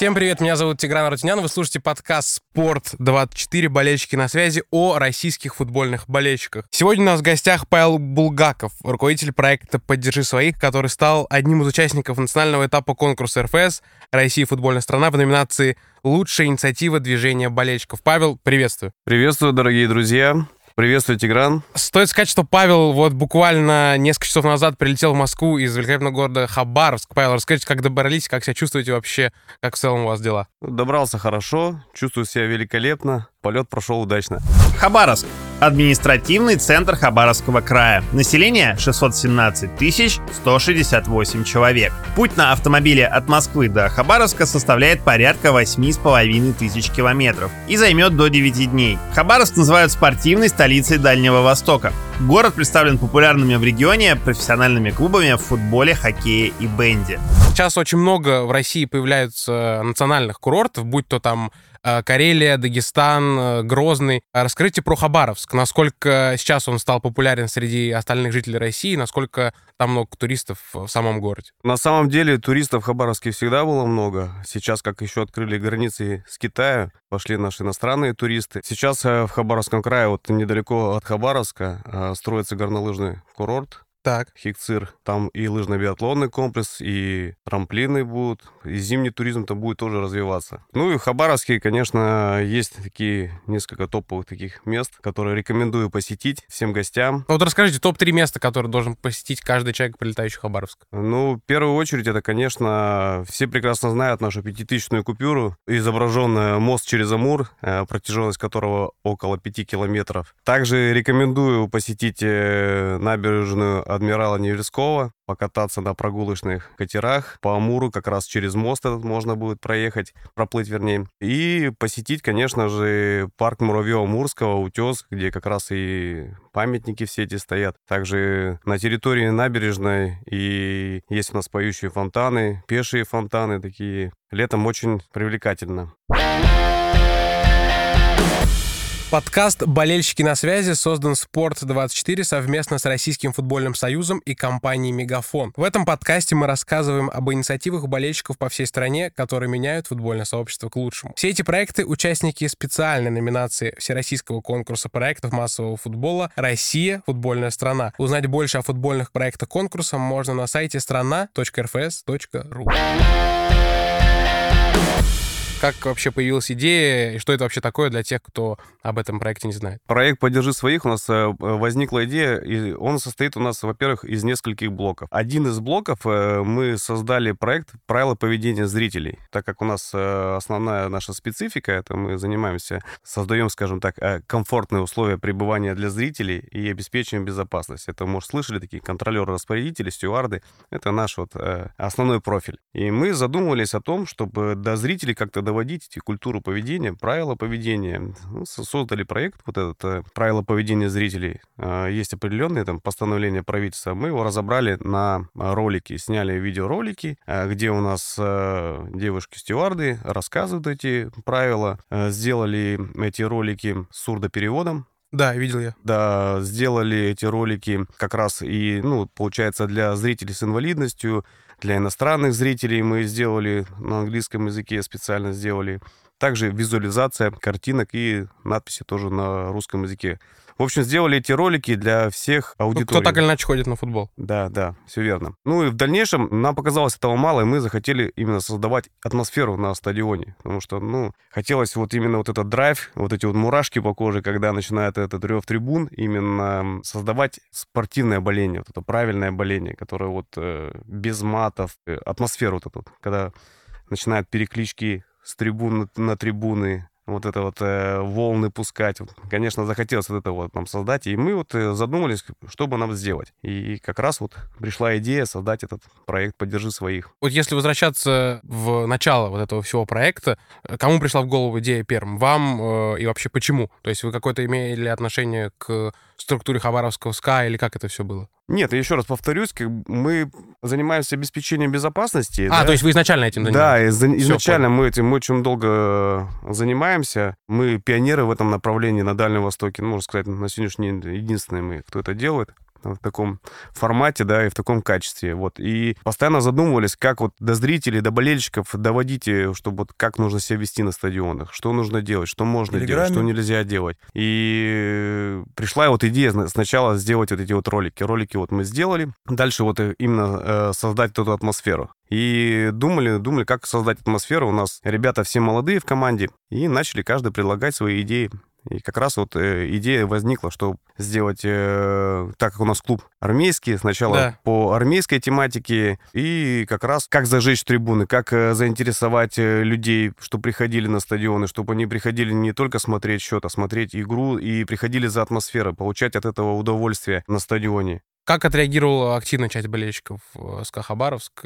Всем привет, меня зовут Тигран Рутинян, вы слушаете подкаст «Спорт24. Болельщики на связи» о российских футбольных болельщиках. Сегодня у нас в гостях Павел Булгаков, руководитель проекта «Поддержи своих», который стал одним из участников национального этапа конкурса РФС «Россия футбольная страна» в номинации «Лучшая инициатива движения болельщиков». Павел, приветствую. Приветствую, дорогие друзья. Приветствую, Тигран. Стоит сказать, что Павел вот буквально несколько часов назад прилетел в Москву из великолепного города Хабаровск. Павел, расскажите, как добрались, как себя чувствуете вообще, как в целом у вас дела? Добрался хорошо, чувствую себя великолепно. Полет прошел удачно. Хабаровск. Административный центр Хабаровского края. Население 617 168 человек. Путь на автомобиле от Москвы до Хабаровска составляет порядка 8,5 тысяч километров и займет до 9 дней. Хабаровск называют спортивной столицей Дальнего Востока. Город представлен популярными в регионе профессиональными клубами в футболе, хоккее и бенде. Сейчас очень много в России появляются национальных курортов, будь то там Карелия, Дагестан, э, Грозный. Расскажите про Хабаровск. Насколько сейчас он стал популярен среди остальных жителей России, насколько там много туристов в самом городе? На самом деле туристов в Хабаровске всегда было много. Сейчас, как еще открыли границы с Китая, пошли наши иностранные туристы. Сейчас э, в Хабаровском крае, вот недалеко от Хабаровска, строится горнолыжный курорт так. Хикцир. Там и лыжно-биатлонный комплекс, и трамплины будут, и зимний туризм там будет тоже развиваться. Ну и в Хабаровске, конечно, есть такие несколько топовых таких мест, которые рекомендую посетить всем гостям. Ну вот расскажите топ-3 места, которые должен посетить каждый человек, прилетающий в Хабаровск. Ну, в первую очередь, это, конечно, все прекрасно знают нашу пятитысячную купюру, изображенная мост через Амур, э, протяженность которого около 5 километров. Также рекомендую посетить э, набережную адмирала Невельского, покататься на прогулочных катерах. По Амуру как раз через мост этот можно будет проехать, проплыть вернее. И посетить, конечно же, парк Муравьева-Мурского, Утес, где как раз и памятники все эти стоят. Также на территории набережной и есть у нас поющие фонтаны, пешие фонтаны такие. Летом очень привлекательно. Подкаст «Болельщики на связи» создан «Спорт24» совместно с Российским футбольным союзом и компанией «Мегафон». В этом подкасте мы рассказываем об инициативах болельщиков по всей стране, которые меняют футбольное сообщество к лучшему. Все эти проекты — участники специальной номинации Всероссийского конкурса проектов массового футбола «Россия. Футбольная страна». Узнать больше о футбольных проектах конкурса можно на сайте страна.рфс.ру. Как вообще появилась идея, и что это вообще такое для тех, кто об этом проекте не знает? Проект «Поддержи своих» у нас э, возникла идея, и он состоит у нас, во-первых, из нескольких блоков. Один из блоков э, мы создали проект «Правила поведения зрителей». Так как у нас э, основная наша специфика, это мы занимаемся, создаем, скажем так, комфортные условия пребывания для зрителей и обеспечиваем безопасность. Это, может, слышали такие контролеры-распорядители, стюарды. Это наш вот основной профиль. И мы задумывались о том, чтобы до зрителей как-то доводить эти культуру поведения, правила поведения. Ну, создали проект, вот этот э, правила поведения зрителей. Э, есть определенные там постановления правительства. Мы его разобрали на э, ролики, сняли видеоролики, где у нас девушки-стюарды рассказывают эти правила. Сделали эти ролики с сурдопереводом, да, видел я. Да, сделали эти ролики как раз и, ну, получается, для зрителей с инвалидностью, для иностранных зрителей мы сделали на английском языке, специально сделали. Также визуализация картинок и надписи тоже на русском языке. В общем, сделали эти ролики для всех аудиторий. Ну, кто так или иначе ходит на футбол. Да, да, все верно. Ну и в дальнейшем нам показалось этого мало, и мы захотели именно создавать атмосферу на стадионе. Потому что, ну, хотелось вот именно вот этот драйв, вот эти вот мурашки по коже, когда начинает этот рев трибун, именно создавать спортивное боление, вот это правильное боление, которое вот э, без матов, э, атмосферу вот эту, когда начинают переклички с трибун на, трибуны, вот это вот э, волны пускать. Конечно, захотелось вот это вот нам создать. И мы вот э, задумались, что бы нам сделать. И как раз вот пришла идея создать этот проект «Поддержи своих». Вот если возвращаться в начало вот этого всего проекта, э, кому пришла в голову идея первым? Вам э, и вообще почему? То есть вы какое-то имели отношение к структуре Хабаровского СКА или как это все было? Нет, еще раз повторюсь, как мы занимаемся обеспечением безопасности. А, да? то есть вы изначально этим занимаетесь? Да, из- изначально мы этим очень долго занимаемся. Мы пионеры в этом направлении на Дальнем Востоке. Ну, можно сказать, на сегодняшний день единственные мы, кто это делает. В таком формате, да, и в таком качестве, вот. И постоянно задумывались, как вот до зрителей, до болельщиков доводить, э, чтобы вот как нужно себя вести на стадионах, что нужно делать, что можно делать, что нельзя делать. И пришла вот идея сначала сделать вот эти вот ролики. Ролики вот мы сделали, дальше вот именно э, создать эту атмосферу. И думали, думали, как создать атмосферу. У нас ребята все молодые в команде, и начали каждый предлагать свои идеи. И как раз вот э, идея возникла, что сделать, э, так как у нас клуб армейский, сначала да. по армейской тематике, и как раз как зажечь трибуны, как э, заинтересовать э, людей, что приходили на стадионы, чтобы они приходили не только смотреть счет, а смотреть игру, и приходили за атмосферой, получать от этого удовольствие на стадионе. Как отреагировала активная часть болельщиков СКА Хабаровск,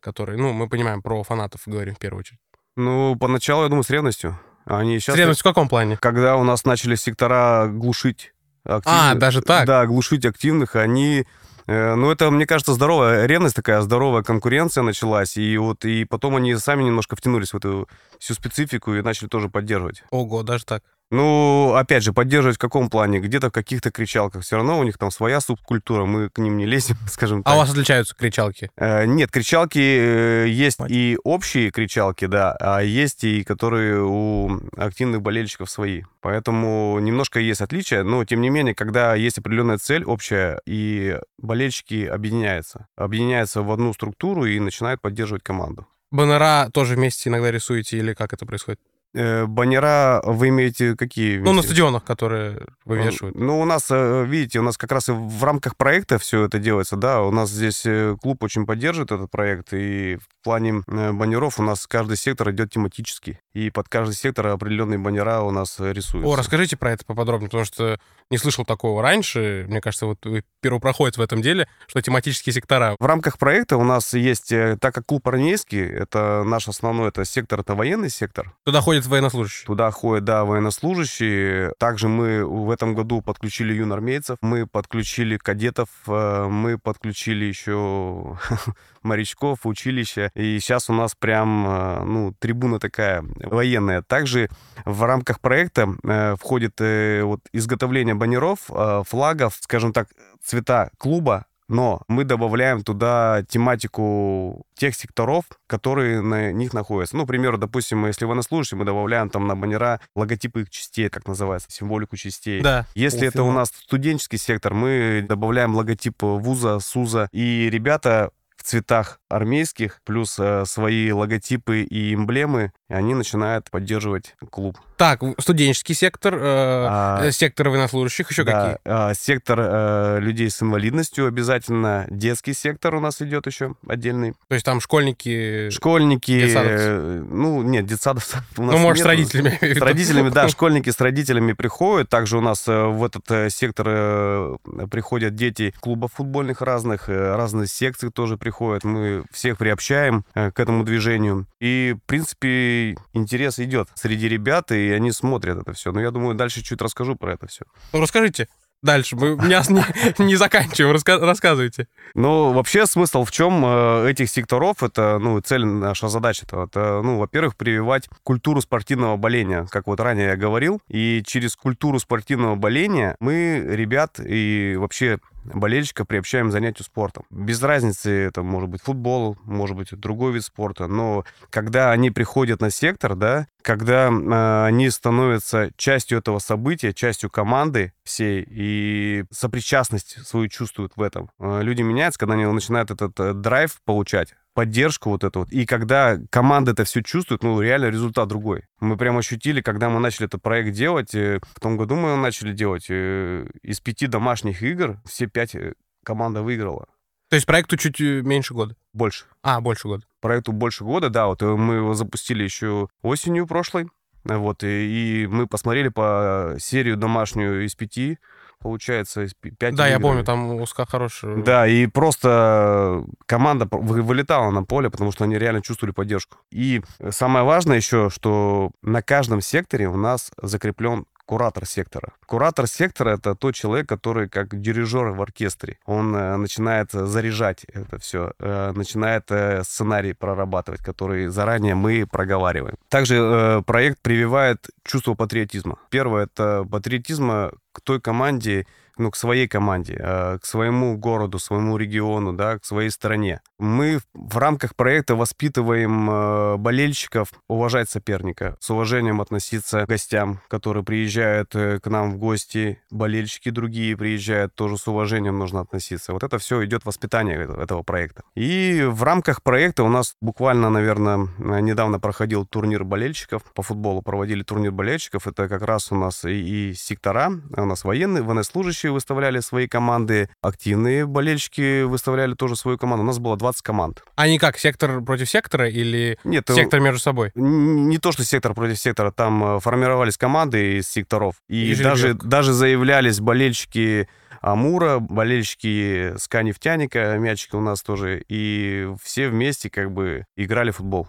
который, ну, мы понимаем, про фанатов говорим в первую очередь? Ну, поначалу, я думаю, с ревностью. Они сейчас... Ревность в каком плане? Когда у нас начали сектора глушить активных, а, даже так? Да, глушить активных, они... Э, ну, это, мне кажется, здоровая ревность такая, здоровая конкуренция началась, и вот и потом они сами немножко втянулись в эту всю специфику и начали тоже поддерживать. Ого, даже так. Ну, опять же, поддерживать в каком плане? Где-то в каких-то кричалках. Все равно у них там своя субкультура, мы к ним не лезем, скажем так. А у вас отличаются кричалки? Э, нет, кричалки э, есть Мать. и общие кричалки, да, а есть и которые у активных болельщиков свои. Поэтому немножко есть отличия, но тем не менее, когда есть определенная цель общая, и болельщики объединяются, объединяются в одну структуру и начинают поддерживать команду. Баннера тоже вместе иногда рисуете или как это происходит? Э, баннера вы имеете какие? Ну, на стадионах, которые вывешивают. Ну, у нас, э, видите, у нас как раз и в рамках проекта все это делается, да, у нас здесь э, клуб очень поддерживает этот проект, и в плане баннеров у нас каждый сектор идет тематически, и под каждый сектор определенные баннера у нас рисуются. О, расскажите про это поподробнее, потому что не слышал такого раньше, мне кажется, вот вы первопроходец в этом деле, что тематические сектора. В рамках проекта у нас есть, так как клуб армейский, это наш основной, это сектор, это военный сектор. Туда ходят военнослужащие? Туда ходят, да, военнослужащие. Также мы в этом году подключили юнормейцев, мы подключили кадетов, э, мы подключили еще морячков, училища. И сейчас у нас прям, э, ну, трибуна такая военная. Также в рамках проекта э, входит вот изготовление баннеров, флагов, скажем так, цвета клуба, но мы добавляем туда тематику тех секторов, которые на них находятся. Ну, к примеру, допустим, если военнослужащие, мы добавляем там на баннера логотипы их частей, как называется, символику частей. Да. Если это у нас студенческий сектор, мы добавляем логотип вуза, СУЗа, и ребята в цветах армейских, плюс э, свои логотипы и эмблемы, и они начинают поддерживать клуб. Так, студенческий сектор, э, а, сектор военнослужащих, еще да, какие? Э, сектор э, людей с инвалидностью обязательно, детский сектор у нас идет еще отдельный. То есть там школьники... Школьники, э, ну, нет, детсадов у нас Ну, может, нет. с родителями. С родителями, да, школьники с родителями приходят. Также у нас э, в этот э, сектор э, приходят дети клубов футбольных разных, разные секции тоже приходят. Мы всех приобщаем к этому движению. И, в принципе, интерес идет среди ребят, и они смотрят это все. Но я думаю, дальше чуть расскажу про это все. Ну, расскажите. Дальше. Мы меня не, не заканчиваем. Раска рассказывайте. Ну, вообще смысл в чем э, этих секторов? Это, ну, цель, наша задача. -то, это, ну, во-первых, прививать культуру спортивного боления, как вот ранее я говорил. И через культуру спортивного боления мы ребят и вообще болельщика приобщаем к занятию спортом. Без разницы, это может быть футбол, может быть другой вид спорта, но когда они приходят на сектор, да, когда э, они становятся частью этого события, частью команды всей, и сопричастность свою чувствуют в этом. Э, люди меняются, когда они начинают этот э, драйв получать, поддержку вот эту вот. И когда команда это все чувствует, ну, реально результат другой. Мы прям ощутили, когда мы начали этот проект делать, э, в том году мы его начали делать, э, из пяти домашних игр все пять э, команда выиграла. То есть проекту чуть меньше года? Больше. А, больше года. Проекту больше года, да. Вот мы его запустили еще осенью прошлой. Вот, и, и мы посмотрели по серию домашнюю из пяти получается, 5 Да, я помню, там узка хорошая. Да, и просто команда вылетала на поле, потому что они реально чувствовали поддержку. И самое важное еще, что на каждом секторе у нас закреплен куратор сектора. Куратор сектора — это тот человек, который как дирижер в оркестре. Он э, начинает заряжать это все, э, начинает э, сценарий прорабатывать, который заранее мы проговариваем. Также проект прививает чувство патриотизма. Первое — это патриотизма к той команде, ну, к своей команде, э, к своему городу, своему региону, да, к своей стране. Мы в рамках проекта воспитываем э, болельщиков уважать соперника, с уважением относиться к гостям, которые приезжают э, к нам в гости, болельщики другие приезжают, тоже с уважением нужно относиться. Вот это все идет воспитание этого проекта. И в рамках проекта у нас буквально, наверное, недавно проходил турнир болельщиков по футболу, проводили турнир болельщиков. Это как раз у нас и, и сектора, у нас военные, военнослужащие выставляли свои команды, активные болельщики выставляли тоже свою команду. У нас было 20 команд. Они как, сектор против сектора или Нет, сектор между собой? Не то, что сектор против сектора, там э, формировались команды из секторов. И, и даже, даже заявлялись болельщики Амура, болельщики СКА нефтяника, мячики у нас тоже, и все вместе как бы играли в футбол.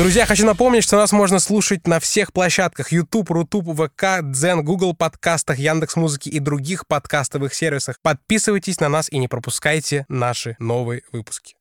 Друзья, хочу напомнить, что нас можно слушать на всех площадках YouTube, Рутуб, ВК, Дзен, Google подкастах, Яндекс Музыки и других подкастовых сервисах. Подписывайтесь на нас и не пропускайте наши новые выпуски.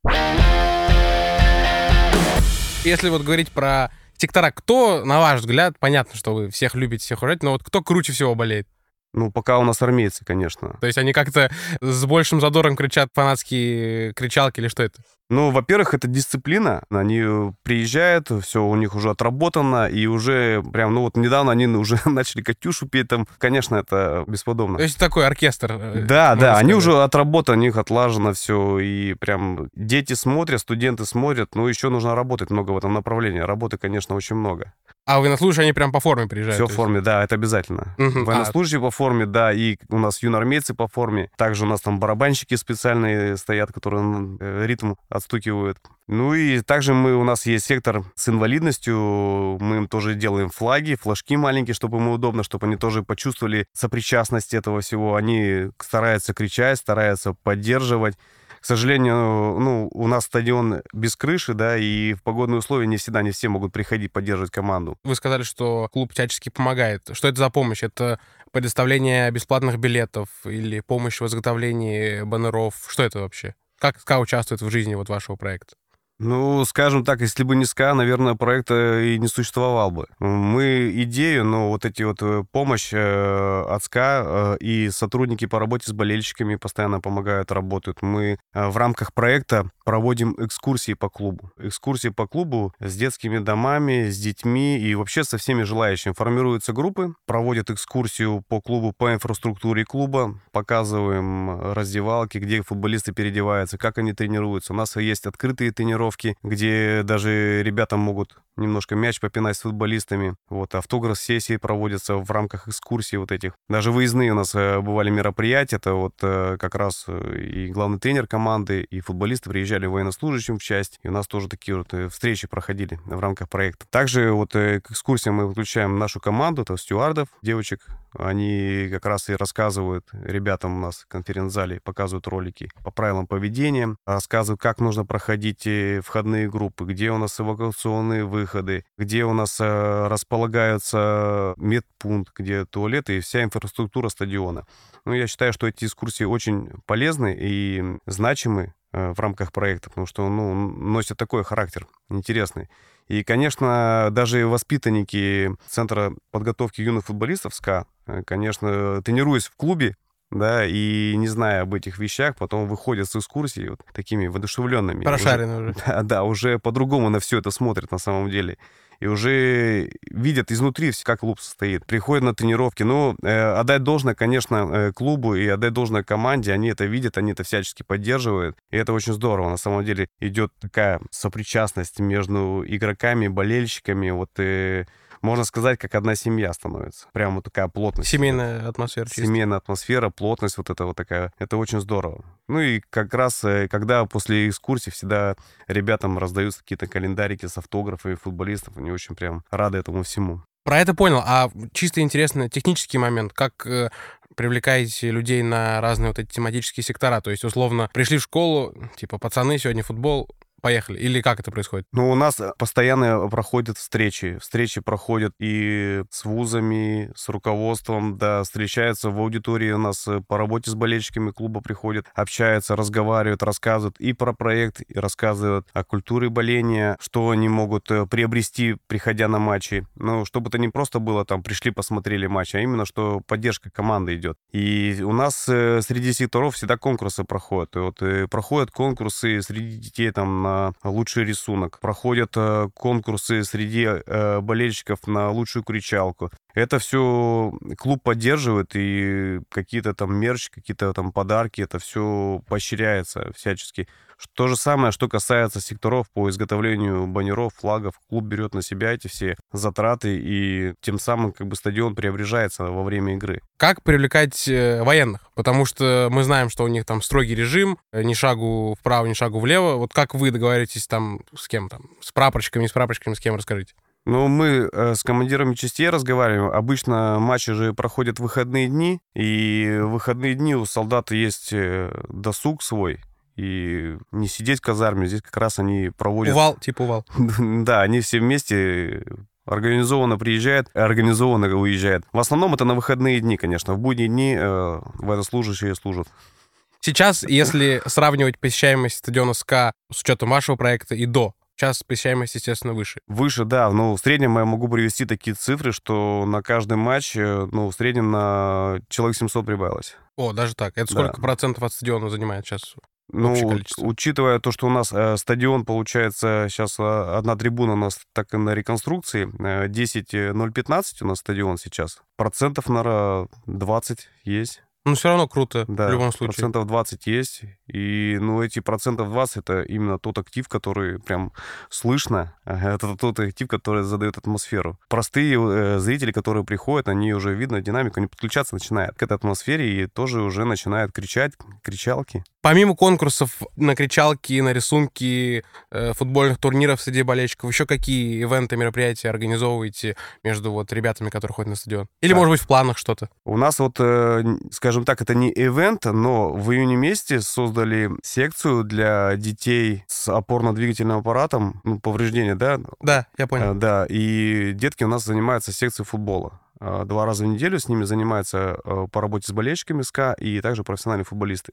Если вот говорить про сектора, кто, на ваш взгляд, понятно, что вы всех любите, всех уважаете, но вот кто круче всего болеет? Ну, пока у нас армейцы, конечно. То есть они как-то с большим задором кричат фанатские кричалки или что это? Ну, во-первых, это дисциплина. Они приезжают, все у них уже отработано, и уже прям, ну вот недавно они уже начали Катюшу петь там. Конечно, это бесподобно. То есть такой оркестр. Э, да, да, сказать. они уже отработаны, у них отлажено все, и прям дети смотрят, студенты смотрят, ну еще нужно работать много в этом направлении. Работы, конечно, очень много. А военнослужащие, они прям по форме приезжают? Все в форме, да, это обязательно. Угу. Военнослужащие а... по форме, да, и у нас юноармейцы по форме. Также у нас там барабанщики специальные стоят, которые э, ритм отстукивают. Ну и также мы, у нас есть сектор с инвалидностью, мы им тоже делаем флаги, флажки маленькие, чтобы им удобно, чтобы они тоже почувствовали сопричастность этого всего. Они стараются кричать, стараются поддерживать. К сожалению, ну, у нас стадион без крыши, да, и в погодные условия не всегда не все могут приходить поддерживать команду. Вы сказали, что клуб всячески помогает. Что это за помощь? Это предоставление бесплатных билетов или помощь в изготовлении баннеров? Что это вообще? Как СКА участвует в жизни вот вашего проекта? Ну, скажем так, если бы не СКА, наверное, проекта и не существовал бы. Мы идею, но вот эти вот э, помощь э, от СКА э, и сотрудники по работе с болельщиками постоянно помогают, работают. Мы в рамках проекта проводим экскурсии по клубу. Экскурсии по клубу с детскими домами, с детьми и вообще со всеми желающими. Формируются группы, проводят экскурсию по клубу, по инфраструктуре клуба, показываем раздевалки, где футболисты переодеваются, как они тренируются. У нас есть открытые тренировки, тренировки, где даже ребята могут немножко мяч попинать с футболистами. Вот, автограф-сессии проводятся в рамках экскурсий вот этих. Даже выездные у нас э, бывали мероприятия, это вот э, как раз э, и главный тренер команды, и футболисты приезжали военнослужащим в часть, и у нас тоже такие вот встречи проходили в рамках проекта. Также вот к экскурсиям мы включаем нашу команду, это стюардов, девочек, они как раз и рассказывают ребятам у нас в конференц-зале, показывают ролики по правилам поведения, рассказывают, как нужно проходить входные группы, где у нас эвакуационные выходы, где у нас э, располагаются медпункт, где туалеты и вся инфраструктура стадиона. Ну, я считаю, что эти экскурсии очень полезны и значимы э, в рамках проекта, потому что ну, носят такой характер интересный. И, конечно, даже воспитанники Центра подготовки юных футболистов СКА, э, конечно, тренируясь в клубе, да, и не зная об этих вещах, потом выходят с экскурсии вот такими воодушевленными. Прошаренные уже. уже. Да, да, уже по-другому на все это смотрят на самом деле. И уже видят изнутри, как клуб состоит. Приходят на тренировки. Ну, э, отдать должное, конечно, э, клубу и отдать должное команде. Они это видят, они это всячески поддерживают. И это очень здорово. На самом деле идет такая сопричастность между игроками, болельщиками. Вот э, можно сказать, как одна семья становится. Прямо вот такая плотность. Семейная атмосфера. Чисто. Семейная атмосфера, плотность вот это вот такая. Это очень здорово. Ну и как раз, э, когда после экскурсии всегда ребятам раздаются какие-то календарики с автографами футболистов, они очень прям рады этому всему. Про это понял. А чисто интересный технический момент. Как э, привлекаете людей на разные вот эти тематические сектора? То есть, условно, пришли в школу, типа, пацаны, сегодня футбол, поехали? Или как это происходит? Ну, у нас постоянно проходят встречи. Встречи проходят и с вузами, с руководством, да, встречаются в аудитории у нас э, по работе с болельщиками клуба приходят, общаются, разговаривают, рассказывают и про проект, и рассказывают о культуре боления, что они могут э, приобрести, приходя на матчи. Ну, чтобы это не просто было там, пришли, посмотрели матч, а именно, что поддержка команды идет. И у нас э, среди секторов всегда конкурсы проходят. И вот проходят конкурсы среди детей там на лучший рисунок, проходят конкурсы среди болельщиков на лучшую кричалку. Это все клуб поддерживает, и какие-то там мерч, какие-то там подарки, это все поощряется всячески. То же самое, что касается секторов по изготовлению баннеров, флагов. Клуб берет на себя эти все затраты, и тем самым как бы стадион преображается во время игры. Как привлекать э, военных? Потому что мы знаем, что у них там строгий режим, э, ни шагу вправо, ни шагу влево. Вот как вы договариваетесь там с кем там? С прапорщиками, с прапорщиками, с кем, расскажите. Ну, мы э, с командирами частей разговариваем. Обычно матчи же проходят в выходные дни, и в выходные дни у солдат есть досуг свой, и не сидеть в казарме, здесь как раз они проводят... Увал, типа увал. да, они все вместе организованно приезжают, организованно уезжают. В основном это на выходные дни, конечно. В будние дни э, военнослужащие служат. Сейчас, если сравнивать посещаемость стадиона СКА с учетом вашего проекта и до, Сейчас посещаемость, естественно, выше. Выше, да. Ну, в среднем я могу привести такие цифры, что на каждый матч, э, ну, в среднем на человек 700 прибавилось. О, даже так. Это сколько да. процентов от стадиона занимает сейчас? Ну, учитывая то, что у нас э, стадион, получается, сейчас э, одна трибуна у нас так и на реконструкции, э, 10.015 у нас стадион сейчас, процентов, наверное, 20 есть. Ну, все равно круто, да, в любом случае. процентов 20 есть. И, ну, эти процентов 20 — это именно тот актив, который прям слышно. Это тот актив, который задает атмосферу. Простые э, зрители, которые приходят, они уже, видно, динамику, они подключаться начинают к этой атмосфере и тоже уже начинают кричать, кричалки. Помимо конкурсов на кричалки, на рисунки, э, футбольных турниров среди болельщиков, еще какие ивенты, мероприятия организовываете между вот ребятами, которые ходят на стадион? Или, так. может быть, в планах что-то? У нас вот, э, скажем так, это не ивент, но в июне месяце создали секцию для детей с опорно-двигательным аппаратом, ну, повреждения, да? Да, я понял. Э, да, и детки у нас занимаются секцией футбола. Э, два раза в неделю с ними занимаются э, по работе с болельщиками СКА и также профессиональные футболисты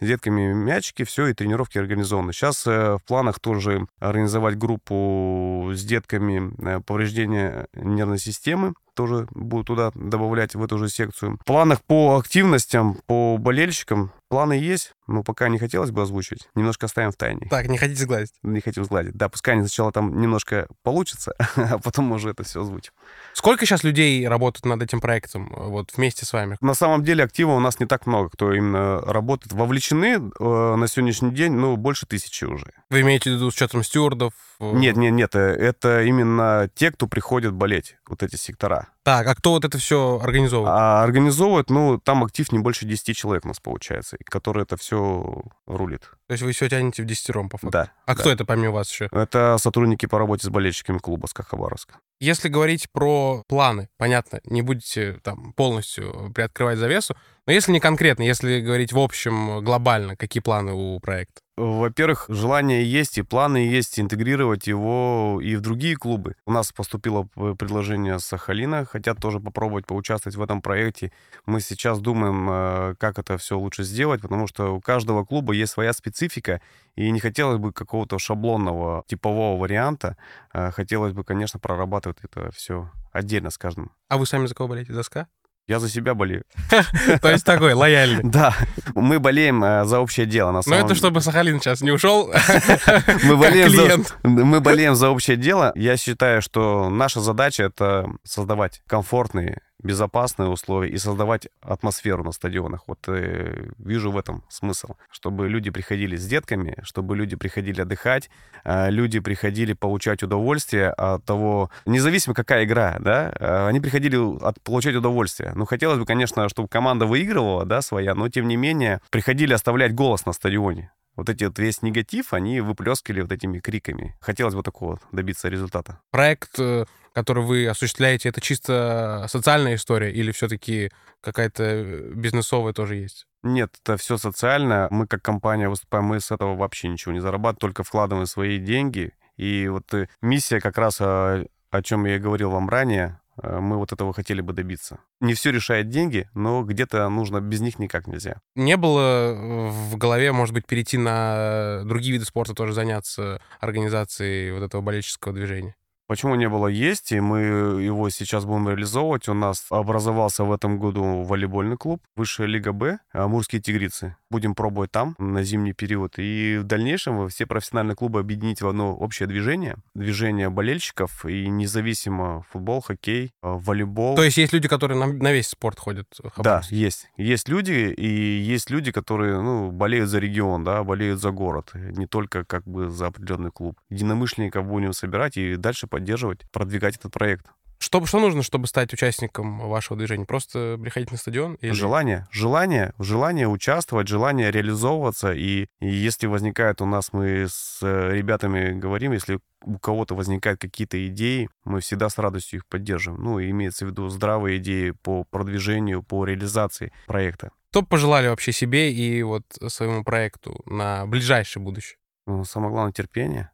детками мячики, все, и тренировки организованы. Сейчас э, в планах тоже организовать группу с детками э, повреждения нервной системы, тоже буду туда добавлять в эту же секцию. В планах по активностям, по болельщикам Планы есть, но пока не хотелось бы озвучивать. Немножко оставим в тайне. Так, не хотите сгладить? Не хотим сгладить. Да, пускай они сначала там немножко получится, а потом уже это все озвучим. Сколько сейчас людей работают над этим проектом, вот вместе с вами? На самом деле актива у нас не так много, кто именно работает. Вовлечены э, на сегодняшний день, ну, больше тысячи уже. Вы имеете в виду с учетом стюардов? Нет, нет, нет, э, это именно те, кто приходит болеть, вот эти сектора. Так, а кто вот это все организовывает? А организовывает, ну, там актив не больше 10 человек у нас получается который это все рулит. То есть вы все тянете в десятером, по факту? Да. А да. кто это помимо вас еще? Это сотрудники по работе с болельщиками клуба СКА Хабаровска. Если говорить про планы, понятно, не будете там полностью приоткрывать завесу, но если не конкретно, если говорить в общем, глобально, какие планы у проекта? Во-первых, желание есть и планы есть интегрировать его и в другие клубы. У нас поступило предложение с Сахалина, хотят тоже попробовать поучаствовать в этом проекте. Мы сейчас думаем, э, как это все лучше сделать, потому что у каждого клуба есть своя специфика, и не хотелось бы какого-то шаблонного типового варианта. Э, хотелось бы, конечно, прорабатывать это все отдельно с каждым. А вы сами за кого болеете? За СКА? Я за себя болею. То есть такой, лояльный. Да, мы болеем э, за общее дело. На самом... Но это чтобы Сахалин сейчас не ушел, мы болеем, за, мы болеем за общее дело. Я считаю, что наша задача — это создавать комфортные безопасные условия и создавать атмосферу на стадионах. Вот э, вижу в этом смысл, чтобы люди приходили с детками, чтобы люди приходили отдыхать, э, люди приходили получать удовольствие от того, независимо какая игра, да, э, они приходили от, получать удовольствие. Ну, хотелось бы, конечно, чтобы команда выигрывала, да, своя, но тем не менее приходили оставлять голос на стадионе вот эти вот весь негатив, они выплескивали вот этими криками. Хотелось бы такого добиться результата. Проект э, который вы осуществляете, это чисто социальная история или все-таки какая-то э, бизнесовая тоже есть? Нет, это все социально. Мы как компания выступаем, мы с этого вообще ничего не зарабатываем, только вкладываем свои деньги. И вот э, миссия как раз, о, о чем я и говорил вам ранее, э, мы вот этого хотели бы добиться. Не все решает деньги, но где-то нужно, без них никак нельзя. Не было в голове, может быть, перейти на другие виды спорта, тоже заняться организацией вот этого болельческого движения? Почему не было есть, и мы его сейчас будем реализовывать. У нас образовался в этом году волейбольный клуб, высшая лига Б, Амурские тигрицы. Будем пробовать там на зимний период. И в дальнейшем все профессиональные клубы объединить в одно общее движение. Движение болельщиков, и независимо футбол, хоккей, э, волейбол. То есть есть люди, которые на, на весь спорт ходят? Да, есть. Есть люди, и есть люди, которые ну, болеют за регион, да, болеют за город. Не только как бы за определенный клуб. Единомышленников будем собирать и дальше поддерживать, продвигать этот проект. Что, что нужно, чтобы стать участником вашего движения? Просто приходить на стадион? Или... Желание. Желание. Желание участвовать, желание реализовываться. И, и если возникает у нас, мы с э, ребятами говорим, если у кого-то возникают какие-то идеи, мы всегда с радостью их поддерживаем. Ну, имеется в виду здравые идеи по продвижению, по реализации проекта. Что пожелали вообще себе и вот своему проекту на ближайшее будущее? Ну, самое главное — терпение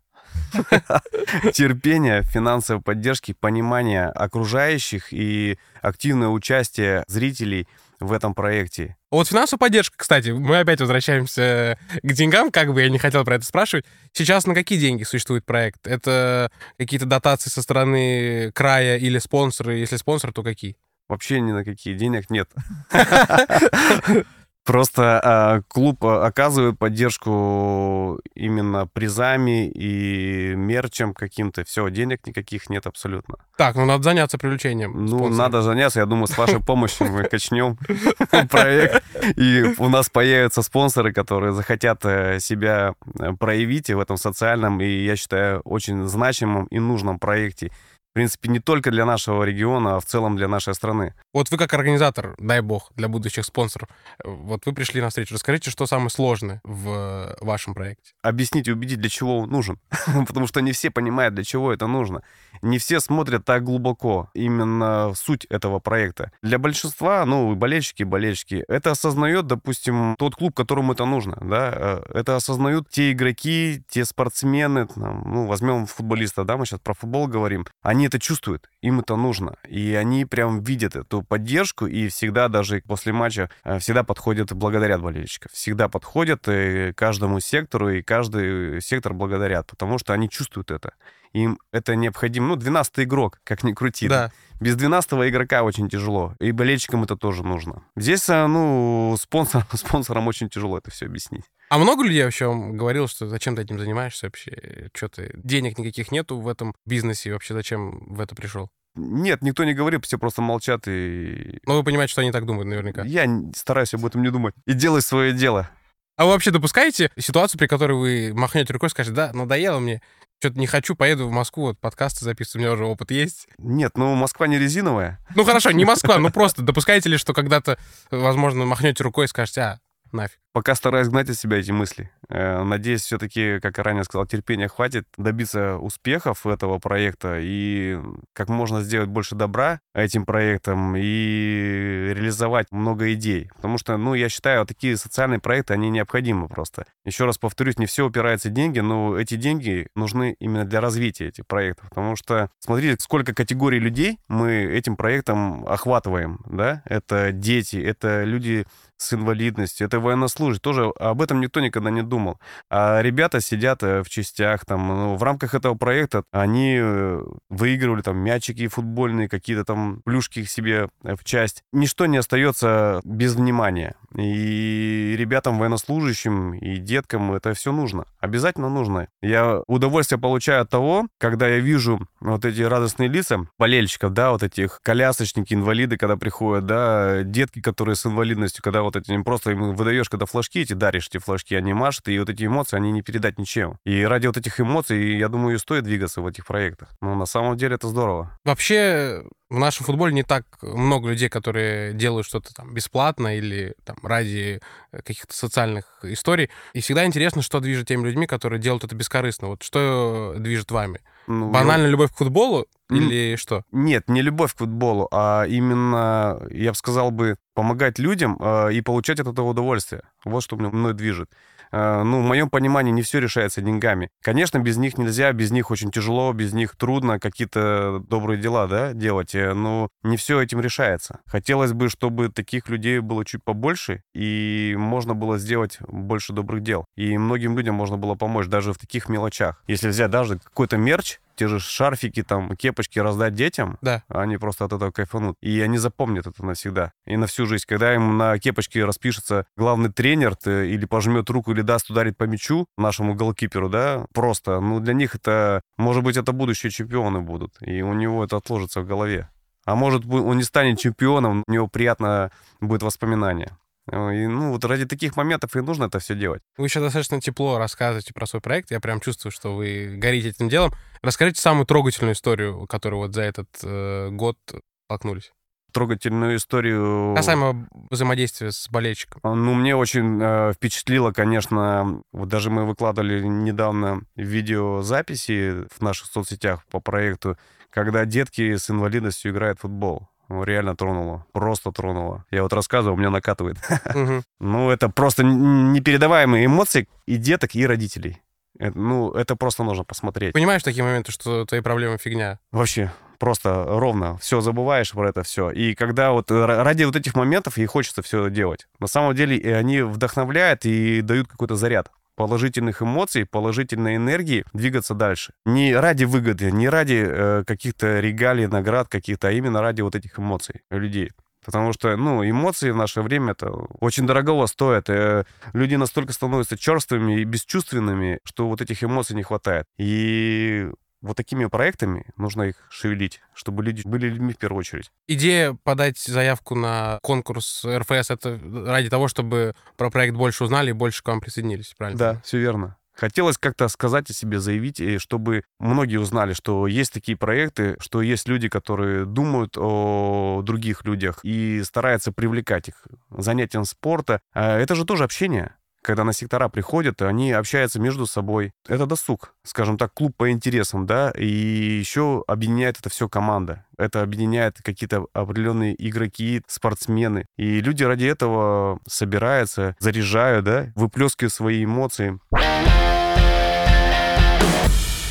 терпения, финансовой поддержки, понимания окружающих и активное участие зрителей в этом проекте. Вот финансовая поддержка, кстати, мы опять возвращаемся к деньгам, как бы я не хотел про это спрашивать. Сейчас на какие деньги существует проект? Это какие-то дотации со стороны края или спонсоры? Если спонсор, то какие? Вообще ни на какие денег нет. Просто э, клуб оказывает поддержку именно призами и мерчем каким-то. Все, денег никаких нет абсолютно. Так, ну надо заняться привлечением. Ну, спонсоров. надо заняться. Я думаю, с вашей помощью мы качнем проект. И у нас появятся спонсоры, которые захотят э, себя э, проявить в этом социальном и, я считаю, очень значимом и нужном проекте в принципе, не только для нашего региона, а в целом для нашей страны. Вот вы как организатор, дай бог, для будущих спонсоров, вот вы пришли на встречу. Расскажите, что самое сложное в вашем проекте? Объяснить и убедить, для чего он нужен. Потому что не все понимают, для чего это нужно. Не все смотрят так глубоко именно суть этого проекта. Для большинства, ну, болельщики, болельщики, это осознает, допустим, тот клуб, которому это нужно, да, э, это осознают те игроки, те спортсмены, ну, возьмем футболиста, да, мы сейчас про футбол говорим, они они это чувствуют, им это нужно. И они прям видят эту поддержку, и всегда даже после матча э, всегда подходят, благодарят болельщиков. Всегда подходят и каждому сектору, и каждый сектор благодарят, потому что они чувствуют это. Им это необходимо. Ну, 12 игрок, как ни крути. Да. Без 12 игрока очень тяжело. И болельщикам это тоже нужно. Здесь, э, ну, спонсор, спонсорам очень тяжело это все объяснить. А много людей вообще говорил, что зачем ты этим занимаешься вообще? Что ты? Денег никаких нету в этом бизнесе. Вообще зачем в это пришел? Нет, никто не говорит, все просто молчат и... Ну, вы понимаете, что они так думают наверняка. Я стараюсь об этом не думать. И делай свое дело. А вы вообще допускаете ситуацию, при которой вы махнете рукой и скажете, да, надоело мне, что-то не хочу, поеду в Москву, вот подкасты записывать, у меня уже опыт есть. Нет, ну Москва не резиновая. Ну хорошо, не Москва, ну просто допускаете ли, что когда-то, возможно, махнете рукой и скажете, а, нафиг. Пока стараюсь гнать от себя эти мысли. Э, надеюсь, все-таки, как я ранее сказал, терпения хватит добиться успехов этого проекта и как можно сделать больше добра этим проектам и реализовать много идей. Потому что, ну, я считаю, вот такие социальные проекты, они необходимы просто. Еще раз повторюсь, не все упирается в деньги, но эти деньги нужны именно для развития этих проектов. Потому что, смотрите, сколько категорий людей мы этим проектом охватываем, да? Это дети, это люди с инвалидностью, это военнослужащие. Тоже об этом никто никогда не думал. А ребята сидят э, в частях, там, ну, в рамках этого проекта они э, выигрывали там мячики футбольные, какие-то там плюшки себе э, в часть. Ничто не остается без внимания. И ребятам, военнослужащим, и деткам это все нужно. Обязательно нужно. Я удовольствие получаю от того, когда я вижу вот эти радостные лица болельщиков, да, вот этих колясочники, инвалиды, когда приходят, да, детки, которые с инвалидностью, когда вот эти просто им выдаешь, когда флажки эти даришь, эти флажки, они машут, и вот эти эмоции, они не передать ничем. И ради вот этих эмоций, я думаю, и стоит двигаться в этих проектах. Но на самом деле это здорово. Вообще, в нашем футболе не так много людей, которые делают что-то там бесплатно или там ради э, каких-то социальных историй. И всегда интересно, что движет теми людьми, которые делают это бескорыстно. Вот что движет вами? Ну, Банальная любовь к футболу или что? Нет, не любовь к футболу, а именно, я бы сказал бы, помогать людям э, и получать от этого удовольствие. Вот что мной движет. Э, ну, в моем понимании не все решается деньгами. Конечно, без них нельзя, без них очень тяжело, без них трудно какие-то добрые дела, да, делать, э, но не все этим решается. Хотелось бы, чтобы таких людей было чуть побольше, и можно было сделать больше добрых дел. И многим людям можно было помочь даже в таких мелочах. Если взять даже какой-то мерч, те же шарфики, там, кепочки раздать детям, Да. они просто от этого кайфанут. И они запомнят это навсегда. И на всю жизнь. Когда им на кепочке распишется главный тренер т- или пожмет руку, или даст ударить по мячу нашему голкиперу, да, просто, ну, для них это, может быть, это будущие чемпионы будут. И у него это отложится в голове. А может, он не станет чемпионом, у него приятно будет воспоминание. Э, И, ну, вот ради таких моментов и нужно это все делать. Вы еще достаточно тепло рассказываете про свой проект. Я прям чувствую, что вы горите этим делом. Расскажите самую трогательную историю, которую вот за этот э, год столкнулись. Трогательную историю... Касаемо взаимодействия с болельщиком. А, Ну, мне очень э, впечатлило, конечно, вот даже мы выкладывали недавно видеозаписи в наших соцсетях по проекту, когда детки с инвалидностью играют в футбол. Ну, Реально тронуло, просто тронуло. Я вот рассказываю, у меня накатывает. Ну, это просто непередаваемые эмоции и деток, и родителей. Ну, это просто нужно посмотреть. Понимаешь такие моменты, что твои проблемы фигня? Вообще, просто ровно. Все забываешь про это все. И когда вот р- ради вот этих моментов и хочется все делать. На самом деле и они вдохновляют и дают какой-то заряд положительных эмоций, положительной энергии двигаться дальше. Не ради выгоды, не ради э, каких-то регалий, наград каких-то, а именно ради вот этих эмоций людей. Потому что, ну, эмоции в наше время это очень дорогого стоят. Э, Люди настолько становятся черствыми и бесчувственными, что вот этих эмоций не хватает. И вот такими проектами нужно их шевелить, чтобы люди были людьми в первую очередь. Идея подать заявку на конкурс РФС это ради того, чтобы про проект больше узнали и больше к вам присоединились, правильно? Да, все верно. Хотелось как-то сказать о себе, заявить, и чтобы многие узнали, что есть такие проекты, что есть люди, которые думают о других людях и стараются привлекать их занятием спорта. А Это же тоже общение. Когда на сектора приходят, они общаются между собой. Это досуг, скажем так, клуб по интересам, да, и еще объединяет это все команда. Это объединяет какие-то определенные игроки, спортсмены. И люди ради этого собираются, заряжают, да, выплескивают свои эмоции.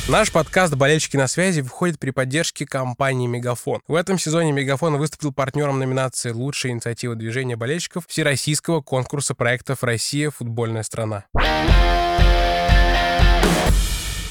Наш подкаст «Болельщики на связи» выходит при поддержке компании «Мегафон». В этом сезоне «Мегафон» выступил партнером номинации «Лучшая инициатива движения болельщиков» Всероссийского конкурса проектов «Россия. Футбольная страна».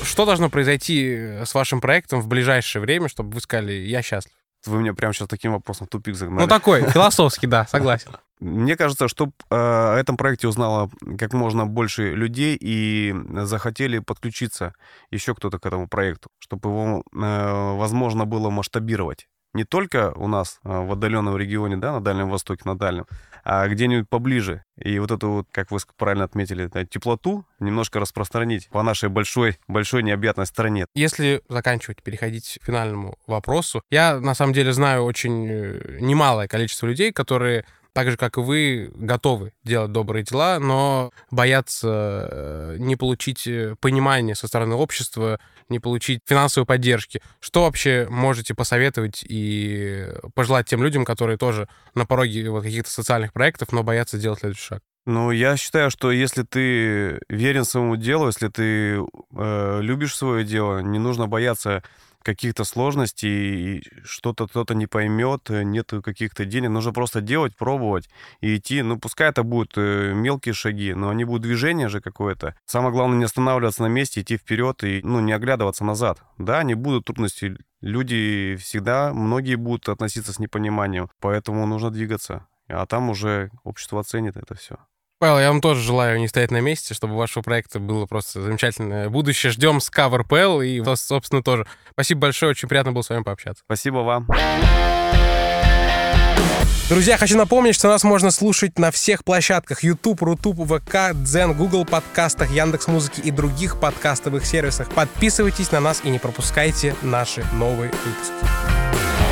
Что должно произойти с вашим проектом в ближайшее время, чтобы вы сказали «я счастлив»? Вы меня прямо сейчас таким вопросом в тупик загнали. Ну, такой, философский, да, согласен. Мне кажется, чтобы о этом проекте узнало как можно больше людей и захотели подключиться еще кто-то к этому проекту, чтобы его, э, возможно, было масштабировать. Не только у нас э, в отдаленном регионе, да, на Дальнем Востоке, на Дальнем, а где-нибудь поближе. И вот эту вот, как вы правильно отметили, теплоту немножко распространить по нашей большой, большой необъятной стране. Если заканчивать, переходить к финальному вопросу, я на самом деле знаю очень э, немалое количество людей, которые так же, как и вы, готовы делать добрые дела, но боятся э, не получить э, понимания со стороны общества, не получить финансовой поддержки. Что вообще можете посоветовать и пожелать тем людям, которые тоже на пороге вот каких-то социальных проектов, но боятся сделать следующий шаг? Ну, я считаю, что если ты верен своему делу, если ты э, любишь свое дело, не нужно бояться каких-то сложностей, что-то кто-то не поймет, нет каких-то денег. Нужно просто делать, пробовать и идти. Ну, пускай это будут э, мелкие шаги, но они будут движение же какое-то. Самое главное не останавливаться на месте, идти вперед и, ну, не оглядываться назад. Да, не будут трудности. Люди всегда, многие будут относиться с непониманием, поэтому нужно двигаться. А там уже общество оценит это все. Павел, я вам тоже желаю не стоять на месте, чтобы у вашего проекта было просто замечательное будущее. Ждем с Cover PL и, вас, собственно, тоже. Спасибо большое, очень приятно было с вами пообщаться. Спасибо вам. Друзья, хочу напомнить, что нас можно слушать на всех площадках YouTube, Рутуб, ВК, Дзен, Google подкастах, Яндекс Музыки и других подкастовых сервисах. Подписывайтесь на нас и не пропускайте наши новые выпуски.